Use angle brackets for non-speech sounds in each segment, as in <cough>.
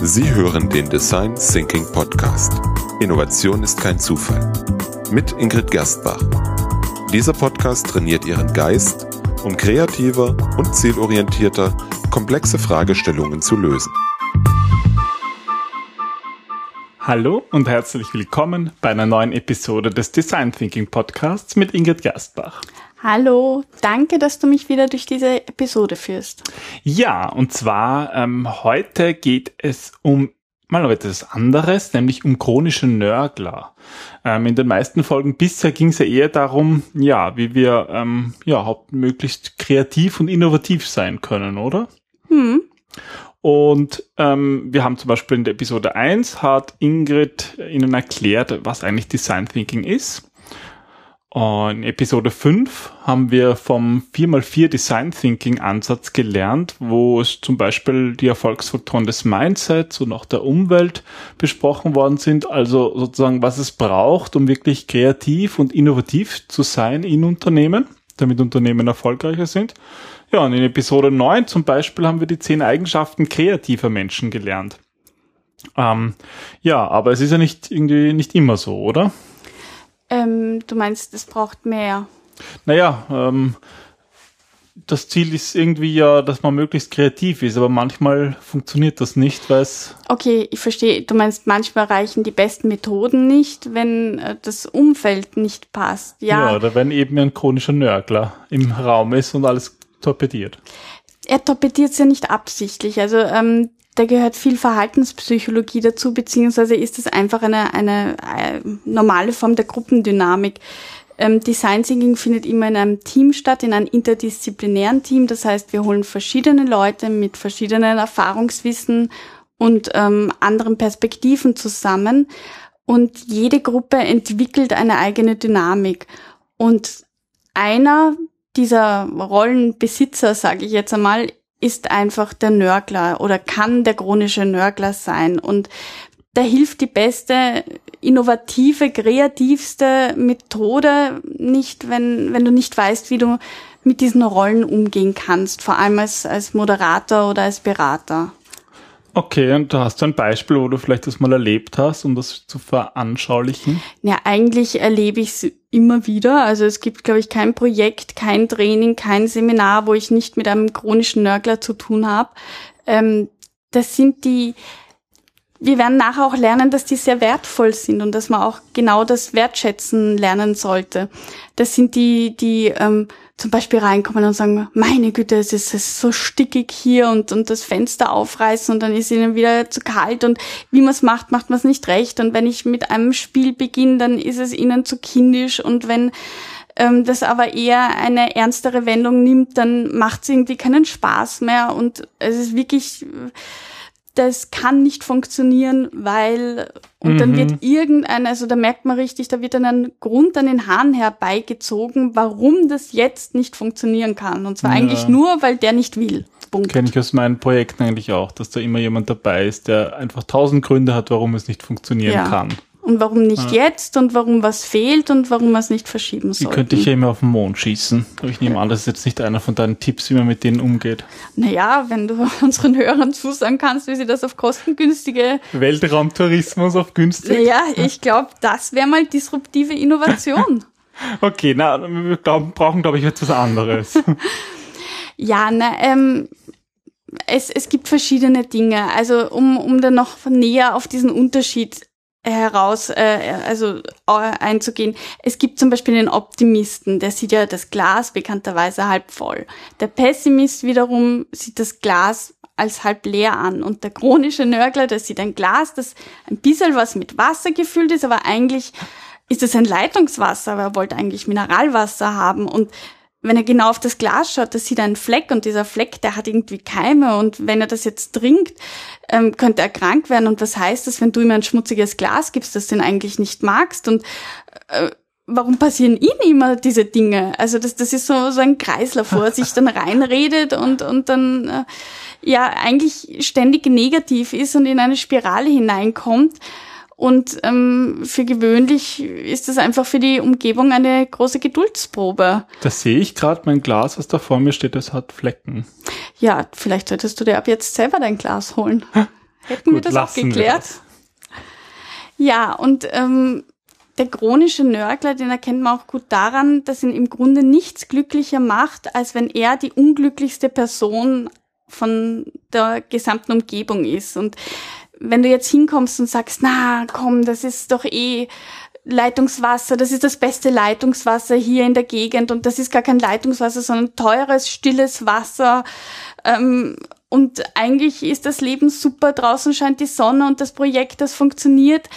Sie hören den Design Thinking Podcast. Innovation ist kein Zufall. Mit Ingrid Gerstbach. Dieser Podcast trainiert Ihren Geist, um kreativer und zielorientierter komplexe Fragestellungen zu lösen. Hallo und herzlich willkommen bei einer neuen Episode des Design Thinking Podcasts mit Ingrid Gerstbach. Hallo, danke, dass du mich wieder durch diese Episode führst. Ja, und zwar ähm, heute geht es um mal etwas anderes, nämlich um chronische Nörgler. Ähm, in den meisten Folgen bisher ging es ja eher darum, ja, wie wir ähm, ja möglichst kreativ und innovativ sein können, oder? Hm. Und ähm, wir haben zum Beispiel in der Episode 1 hat Ingrid Ihnen erklärt, was eigentlich Design Thinking ist. In Episode 5 haben wir vom 4x4 Design Thinking Ansatz gelernt, wo es zum Beispiel die Erfolgsfaktoren des Mindsets und auch der Umwelt besprochen worden sind, also sozusagen, was es braucht, um wirklich kreativ und innovativ zu sein in Unternehmen, damit Unternehmen erfolgreicher sind. Ja, und in Episode 9 zum Beispiel haben wir die 10 Eigenschaften kreativer Menschen gelernt. Ähm, ja, aber es ist ja nicht irgendwie nicht immer so, oder? Ähm, du meinst, es braucht mehr? Naja, ähm, das Ziel ist irgendwie ja, dass man möglichst kreativ ist, aber manchmal funktioniert das nicht, weil es. Okay, ich verstehe. Du meinst, manchmal reichen die besten Methoden nicht, wenn äh, das Umfeld nicht passt. Ja. ja, oder wenn eben ein chronischer Nörgler im Raum ist und alles torpediert. Er torpediert es ja nicht absichtlich. Also ähm, da gehört viel Verhaltenspsychologie dazu, beziehungsweise ist es einfach eine, eine, äh, normale Form der Gruppendynamik. Ähm, Design Thinking findet immer in einem Team statt, in einem interdisziplinären Team. Das heißt, wir holen verschiedene Leute mit verschiedenen Erfahrungswissen und ähm, anderen Perspektiven zusammen. Und jede Gruppe entwickelt eine eigene Dynamik. Und einer dieser Rollenbesitzer, sage ich jetzt einmal, ist einfach der Nörgler oder kann der chronische Nörgler sein. Und da hilft die beste, innovative, kreativste Methode nicht, wenn, wenn du nicht weißt, wie du mit diesen Rollen umgehen kannst, vor allem als, als Moderator oder als Berater. Okay, und du hast ein Beispiel, wo du vielleicht das mal erlebt hast, um das zu veranschaulichen? Ja, eigentlich erlebe ich es immer wieder. Also es gibt, glaube ich, kein Projekt, kein Training, kein Seminar, wo ich nicht mit einem chronischen Nörgler zu tun habe. Ähm, das sind die, wir werden nachher auch lernen, dass die sehr wertvoll sind und dass man auch genau das Wertschätzen lernen sollte. Das sind die, die ähm, zum Beispiel reinkommen und sagen, meine Güte, es ist, es ist so stickig hier und, und das Fenster aufreißen und dann ist ihnen wieder zu kalt und wie man es macht, macht man es nicht recht. Und wenn ich mit einem Spiel beginne, dann ist es ihnen zu kindisch und wenn ähm, das aber eher eine ernstere Wendung nimmt, dann macht es irgendwie keinen Spaß mehr und es ist wirklich das kann nicht funktionieren, weil und mhm. dann wird mhm. irgendein, also da merkt man richtig, da wird dann ein Grund an den Haaren herbeigezogen, warum das jetzt nicht funktionieren kann. Und zwar ja. eigentlich nur, weil der nicht will. Punkt. Kenne ich aus meinen Projekten eigentlich auch, dass da immer jemand dabei ist, der einfach tausend Gründe hat, warum es nicht funktionieren ja. kann und warum nicht ja. jetzt und warum was fehlt und warum man es nicht verschieben soll. Die könnte ich ja immer auf den Mond schießen. Aber ich nehme an, das ist jetzt nicht einer von deinen Tipps, wie man mit denen umgeht. Naja, wenn du <laughs> unseren Hörern zusagen kannst, wie sie das auf kostengünstige Weltraumtourismus auf günstig. Naja, ich glaube, das wäre mal disruptive Innovation. <laughs> okay, na, wir glaub, brauchen, glaube ich, etwas anderes. <laughs> ja, na, ähm, es, es gibt verschiedene Dinge. Also um, um dann noch näher auf diesen Unterschied heraus, äh, also äh, einzugehen. Es gibt zum Beispiel den Optimisten, der sieht ja das Glas bekannterweise halb voll. Der Pessimist wiederum sieht das Glas als halb leer an. Und der chronische Nörgler, der sieht ein Glas, das ein bisschen was mit Wasser gefüllt ist, aber eigentlich ist es ein Leitungswasser, aber er wollte eigentlich Mineralwasser haben. Und wenn er genau auf das Glas schaut, da sieht er einen Fleck und dieser Fleck, der hat irgendwie Keime und wenn er das jetzt trinkt, ähm, könnte er krank werden. Und was heißt das, wenn du ihm ein schmutziges Glas gibst, das ihn eigentlich nicht magst? Und äh, warum passieren ihm immer diese Dinge? Also das, das ist so, so ein Kreislauf, wo er sich dann reinredet und, und dann äh, ja eigentlich ständig negativ ist und in eine Spirale hineinkommt. Und ähm, für gewöhnlich ist das einfach für die Umgebung eine große Geduldsprobe. Das sehe ich gerade, mein Glas, was da vor mir steht, das hat Flecken. Ja, vielleicht solltest du dir ab jetzt selber dein Glas holen. hätten wir das auch geklärt. Ja, und ähm, der chronische Nörgler, den erkennt man auch gut daran, dass ihn im Grunde nichts glücklicher macht, als wenn er die unglücklichste Person von der gesamten Umgebung ist. Und wenn du jetzt hinkommst und sagst, na komm, das ist doch eh Leitungswasser, das ist das beste Leitungswasser hier in der Gegend und das ist gar kein Leitungswasser, sondern teures, stilles Wasser. Ähm, und eigentlich ist das Leben super, draußen scheint die Sonne und das Projekt, das funktioniert.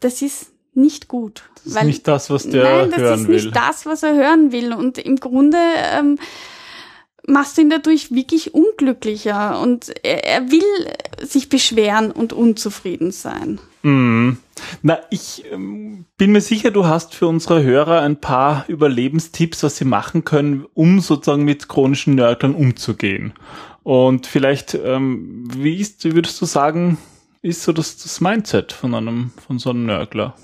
Das ist nicht gut. Das ist weil, nicht das, was der nein, hören will. Nein, das ist nicht das, was er hören will. Und im Grunde ähm, machst du ihn dadurch wirklich unglücklicher und er, er will sich beschweren und unzufrieden sein. Mm. Na, ich ähm, bin mir sicher, du hast für unsere Hörer ein paar Überlebenstipps, was sie machen können, um sozusagen mit chronischen Nörglern umzugehen. Und vielleicht, ähm, wie, ist, würdest du sagen, ist so das, das Mindset von einem, von so einem Nörgler?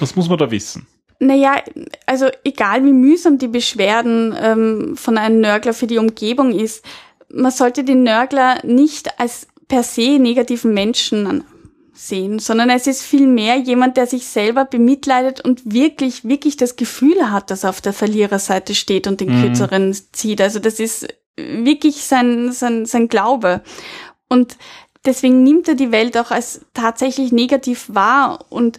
Was muss man da wissen? Naja, also egal wie mühsam die Beschwerden ähm, von einem Nörgler für die Umgebung ist, man sollte den Nörgler nicht als per se negativen Menschen sehen, sondern es ist vielmehr jemand, der sich selber bemitleidet und wirklich, wirklich das Gefühl hat, dass er auf der Verliererseite steht und den mhm. Kürzeren zieht. Also das ist wirklich sein, sein, sein Glaube. Und deswegen nimmt er die Welt auch als tatsächlich negativ wahr und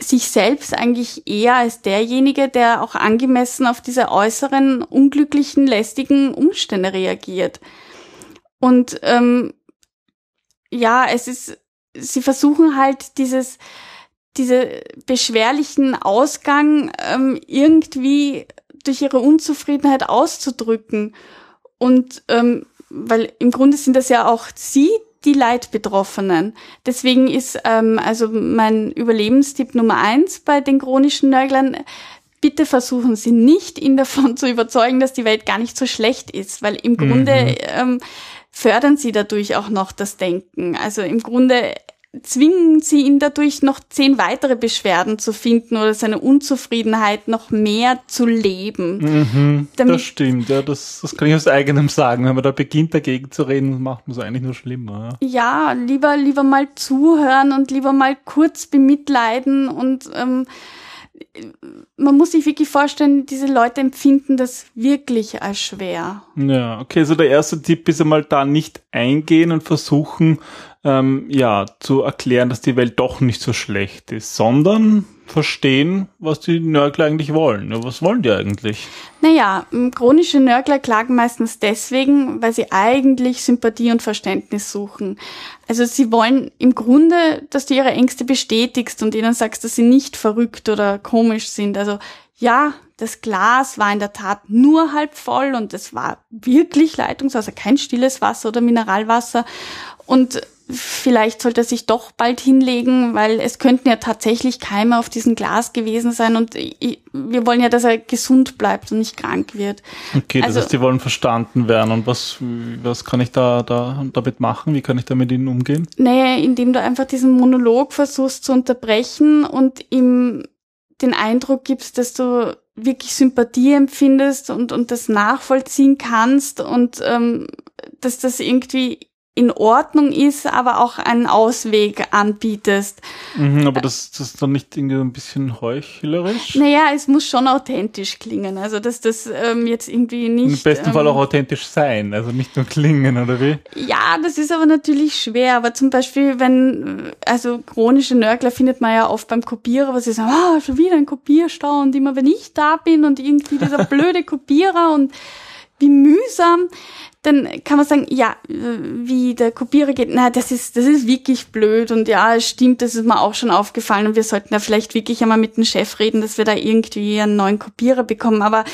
sich selbst eigentlich eher als derjenige, der auch angemessen auf diese äußeren, unglücklichen, lästigen Umstände reagiert. Und ähm, ja, es ist, sie versuchen halt dieses, diese beschwerlichen Ausgang ähm, irgendwie durch ihre Unzufriedenheit auszudrücken. Und ähm, weil im Grunde sind das ja auch sie, die Leidbetroffenen. Deswegen ist ähm, also mein Überlebenstipp Nummer eins bei den chronischen Nörglern, bitte versuchen Sie nicht, ihn davon <laughs> zu überzeugen, dass die Welt gar nicht so schlecht ist, weil im Grunde mhm. ähm, fördern Sie dadurch auch noch das Denken. Also im Grunde zwingen sie ihn dadurch noch zehn weitere Beschwerden zu finden oder seine Unzufriedenheit noch mehr zu leben. Mhm, das stimmt, ja, das, das kann ich aus eigenem sagen. Wenn man da beginnt dagegen zu reden, macht man es eigentlich nur schlimmer. Ja. ja, lieber, lieber mal zuhören und lieber mal kurz bemitleiden und ähm, man muss sich wirklich vorstellen, diese Leute empfinden das wirklich als schwer. Ja, okay, so der erste Tipp ist einmal da nicht eingehen und versuchen, ähm, ja, zu erklären, dass die Welt doch nicht so schlecht ist, sondern verstehen, was die Nörgler eigentlich wollen. Was wollen die eigentlich? Naja, chronische Nörgler klagen meistens deswegen, weil sie eigentlich Sympathie und Verständnis suchen. Also sie wollen im Grunde, dass du ihre Ängste bestätigst und ihnen sagst, dass sie nicht verrückt oder komisch sind. Also ja, das Glas war in der Tat nur halb voll und es war wirklich Leitungswasser, kein stilles Wasser oder Mineralwasser. Und vielleicht sollte er sich doch bald hinlegen, weil es könnten ja tatsächlich Keime auf diesem Glas gewesen sein und ich, wir wollen ja, dass er gesund bleibt und nicht krank wird. Okay, das also, heißt, die wollen verstanden werden und was, was kann ich da, da damit machen? Wie kann ich da mit ihnen umgehen? Naja, indem du einfach diesen Monolog versuchst zu unterbrechen und ihm den Eindruck gibst, dass du wirklich Sympathie empfindest und, und das nachvollziehen kannst und ähm, dass das irgendwie in Ordnung ist, aber auch einen Ausweg anbietest. Mhm, aber das, das ist dann nicht irgendwie ein bisschen heuchlerisch? Naja, es muss schon authentisch klingen. Also, dass das ähm, jetzt irgendwie nicht. Im besten ähm, Fall auch authentisch sein, also nicht nur klingen, oder wie? Ja, das ist aber natürlich schwer. Aber zum Beispiel, wenn, also chronische Nörgler findet man ja oft beim Kopierer, was sie sagen, ah, schon wieder ein Kopierstau und immer wenn ich da bin und irgendwie dieser <laughs> blöde Kopierer und wie mühsam, dann kann man sagen, ja, wie der Kopierer geht, na, das ist, das ist wirklich blöd und ja, es stimmt, das ist mir auch schon aufgefallen und wir sollten da vielleicht wirklich einmal mit dem Chef reden, dass wir da irgendwie einen neuen Kopierer bekommen, aber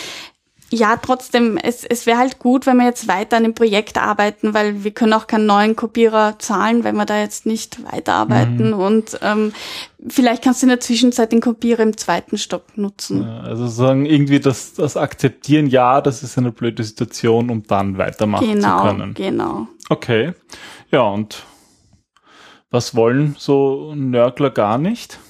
ja, trotzdem, es, es wäre halt gut, wenn wir jetzt weiter an dem Projekt arbeiten, weil wir können auch keinen neuen Kopierer zahlen, wenn wir da jetzt nicht weiterarbeiten. Mhm. Und ähm, vielleicht kannst du in der Zwischenzeit den Kopierer im zweiten Stock nutzen. Ja, also sagen irgendwie das, das Akzeptieren, ja, das ist eine blöde Situation, um dann weitermachen genau, zu können. Genau. Okay. Ja, und was wollen so Nörgler gar nicht?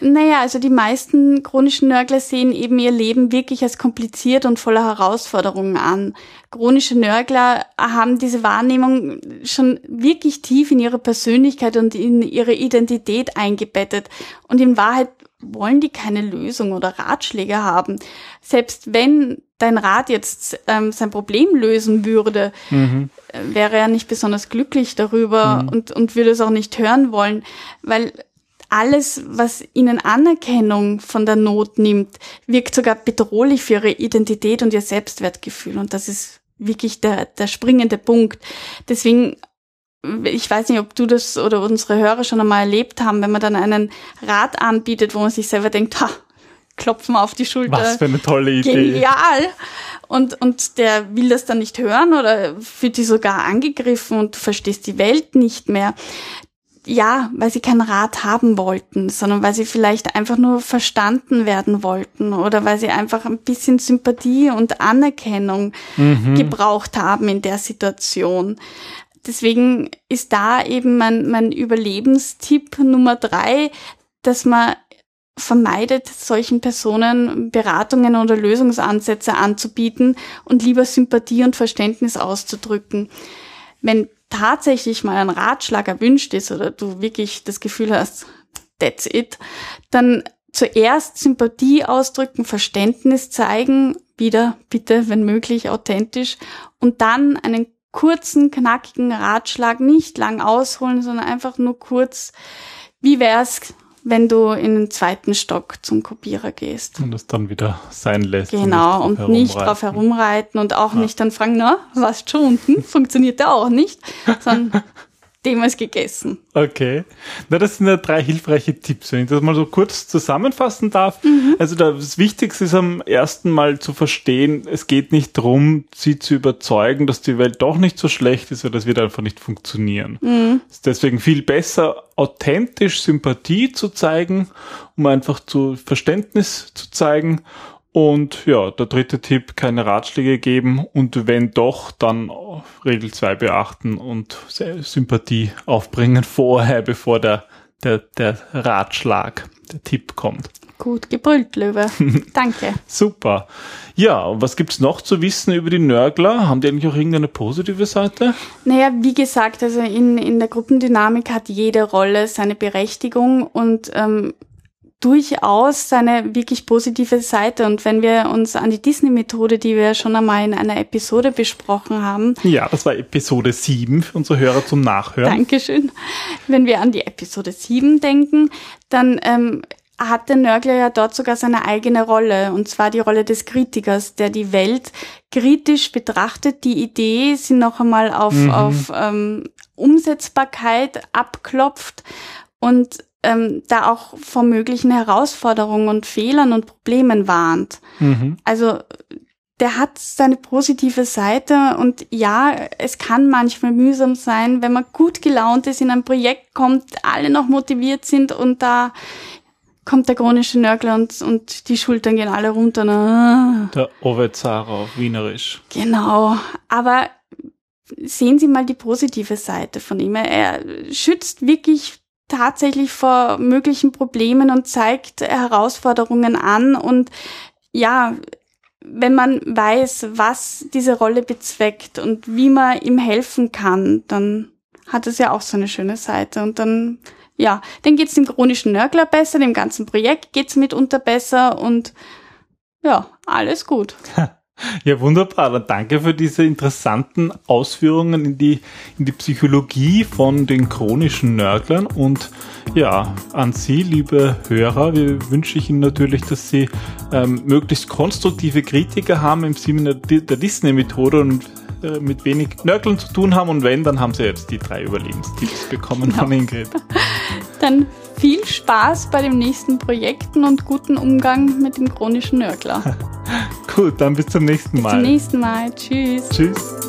Naja, also die meisten chronischen Nörgler sehen eben ihr Leben wirklich als kompliziert und voller Herausforderungen an. Chronische Nörgler haben diese Wahrnehmung schon wirklich tief in ihre Persönlichkeit und in ihre Identität eingebettet. Und in Wahrheit wollen die keine Lösung oder Ratschläge haben. Selbst wenn dein Rat jetzt ähm, sein Problem lösen würde, mhm. wäre er nicht besonders glücklich darüber mhm. und, und würde es auch nicht hören wollen, weil alles, was ihnen Anerkennung von der Not nimmt, wirkt sogar bedrohlich für ihre Identität und ihr Selbstwertgefühl. Und das ist wirklich der, der springende Punkt. Deswegen ich weiß nicht, ob du das oder unsere Hörer schon einmal erlebt haben, wenn man dann einen Rat anbietet, wo man sich selber denkt, ha, klopfen auf die Schulter. Was für eine tolle Idee. Genial. Und, und der will das dann nicht hören oder fühlt sich sogar angegriffen und du verstehst die Welt nicht mehr ja, weil sie keinen Rat haben wollten, sondern weil sie vielleicht einfach nur verstanden werden wollten oder weil sie einfach ein bisschen Sympathie und Anerkennung mhm. gebraucht haben in der Situation. Deswegen ist da eben mein, mein Überlebenstipp Nummer drei, dass man vermeidet, solchen Personen Beratungen oder Lösungsansätze anzubieten und lieber Sympathie und Verständnis auszudrücken. Wenn tatsächlich mal ein Ratschlag erwünscht ist oder du wirklich das Gefühl hast, that's it, dann zuerst Sympathie ausdrücken, Verständnis zeigen, wieder bitte, wenn möglich, authentisch und dann einen kurzen, knackigen Ratschlag nicht lang ausholen, sondern einfach nur kurz, wie wär's, wenn du in den zweiten Stock zum Kopierer gehst. Und das dann wieder sein lässt. Genau, und nicht, drauf herumreiten und auch ja. nicht dann fragen, na, warst schon unten? <laughs> Funktioniert ja auch nicht. Sondern ist gegessen. Okay. Na, das sind ja drei hilfreiche Tipps, wenn ich das mal so kurz zusammenfassen darf. Mhm. Also das Wichtigste ist am ersten Mal zu verstehen, es geht nicht darum, sie zu überzeugen, dass die Welt doch nicht so schlecht ist, weil das wird einfach nicht funktionieren. Mhm. Es ist deswegen viel besser, authentisch Sympathie zu zeigen, um einfach zu Verständnis zu zeigen und ja, der dritte Tipp, keine Ratschläge geben und wenn doch, dann Regel 2 beachten und Sympathie aufbringen <laughs> vorher, bevor der, der, der Ratschlag, der Tipp kommt. Gut gebrüllt, Löwe. <laughs> Danke. Super. Ja, was gibt's noch zu wissen über die Nörgler? Haben die eigentlich auch irgendeine positive Seite? Naja, wie gesagt, also in, in der Gruppendynamik hat jede Rolle seine Berechtigung und ähm, durchaus seine wirklich positive Seite. Und wenn wir uns an die Disney-Methode, die wir schon einmal in einer Episode besprochen haben. Ja, das war Episode 7 für unsere Hörer zum Nachhören. Dankeschön. Wenn wir an die Episode 7 denken, dann ähm, hat der Nörgler ja dort sogar seine eigene Rolle, und zwar die Rolle des Kritikers, der die Welt kritisch betrachtet, die Idee sie noch einmal auf, mhm. auf ähm, Umsetzbarkeit abklopft und ähm, da auch vor möglichen Herausforderungen und Fehlern und Problemen warnt. Mhm. Also der hat seine positive Seite und ja, es kann manchmal mühsam sein, wenn man gut gelaunt ist, in ein Projekt kommt, alle noch motiviert sind und da kommt der chronische Nörgler und, und die Schultern gehen alle runter. Na. Der Ovezara auf Wienerisch. Genau, aber sehen Sie mal die positive Seite von ihm. Er schützt wirklich tatsächlich vor möglichen Problemen und zeigt Herausforderungen an und ja, wenn man weiß, was diese Rolle bezweckt und wie man ihm helfen kann, dann hat es ja auch so eine schöne Seite und dann ja, dann geht's dem chronischen Nörgler besser, dem ganzen Projekt geht's mitunter besser und ja, alles gut. <laughs> Ja, wunderbar. Dann danke für diese interessanten Ausführungen in die, in die Psychologie von den chronischen Nörglern. Und ja, an Sie, liebe Hörer, wünsche ich Ihnen natürlich, dass Sie ähm, möglichst konstruktive Kritiker haben im Sinne der, Disney-Methode und äh, mit wenig Nörgeln zu tun haben. Und wenn, dann haben Sie jetzt die drei Überlebenstipps bekommen genau. von Ingrid. <laughs> Dann viel Spaß bei den nächsten Projekten und guten Umgang mit dem chronischen Nörgler. <laughs> Gut, dann bis zum nächsten Mal. Bis zum nächsten Mal. Tschüss. Tschüss.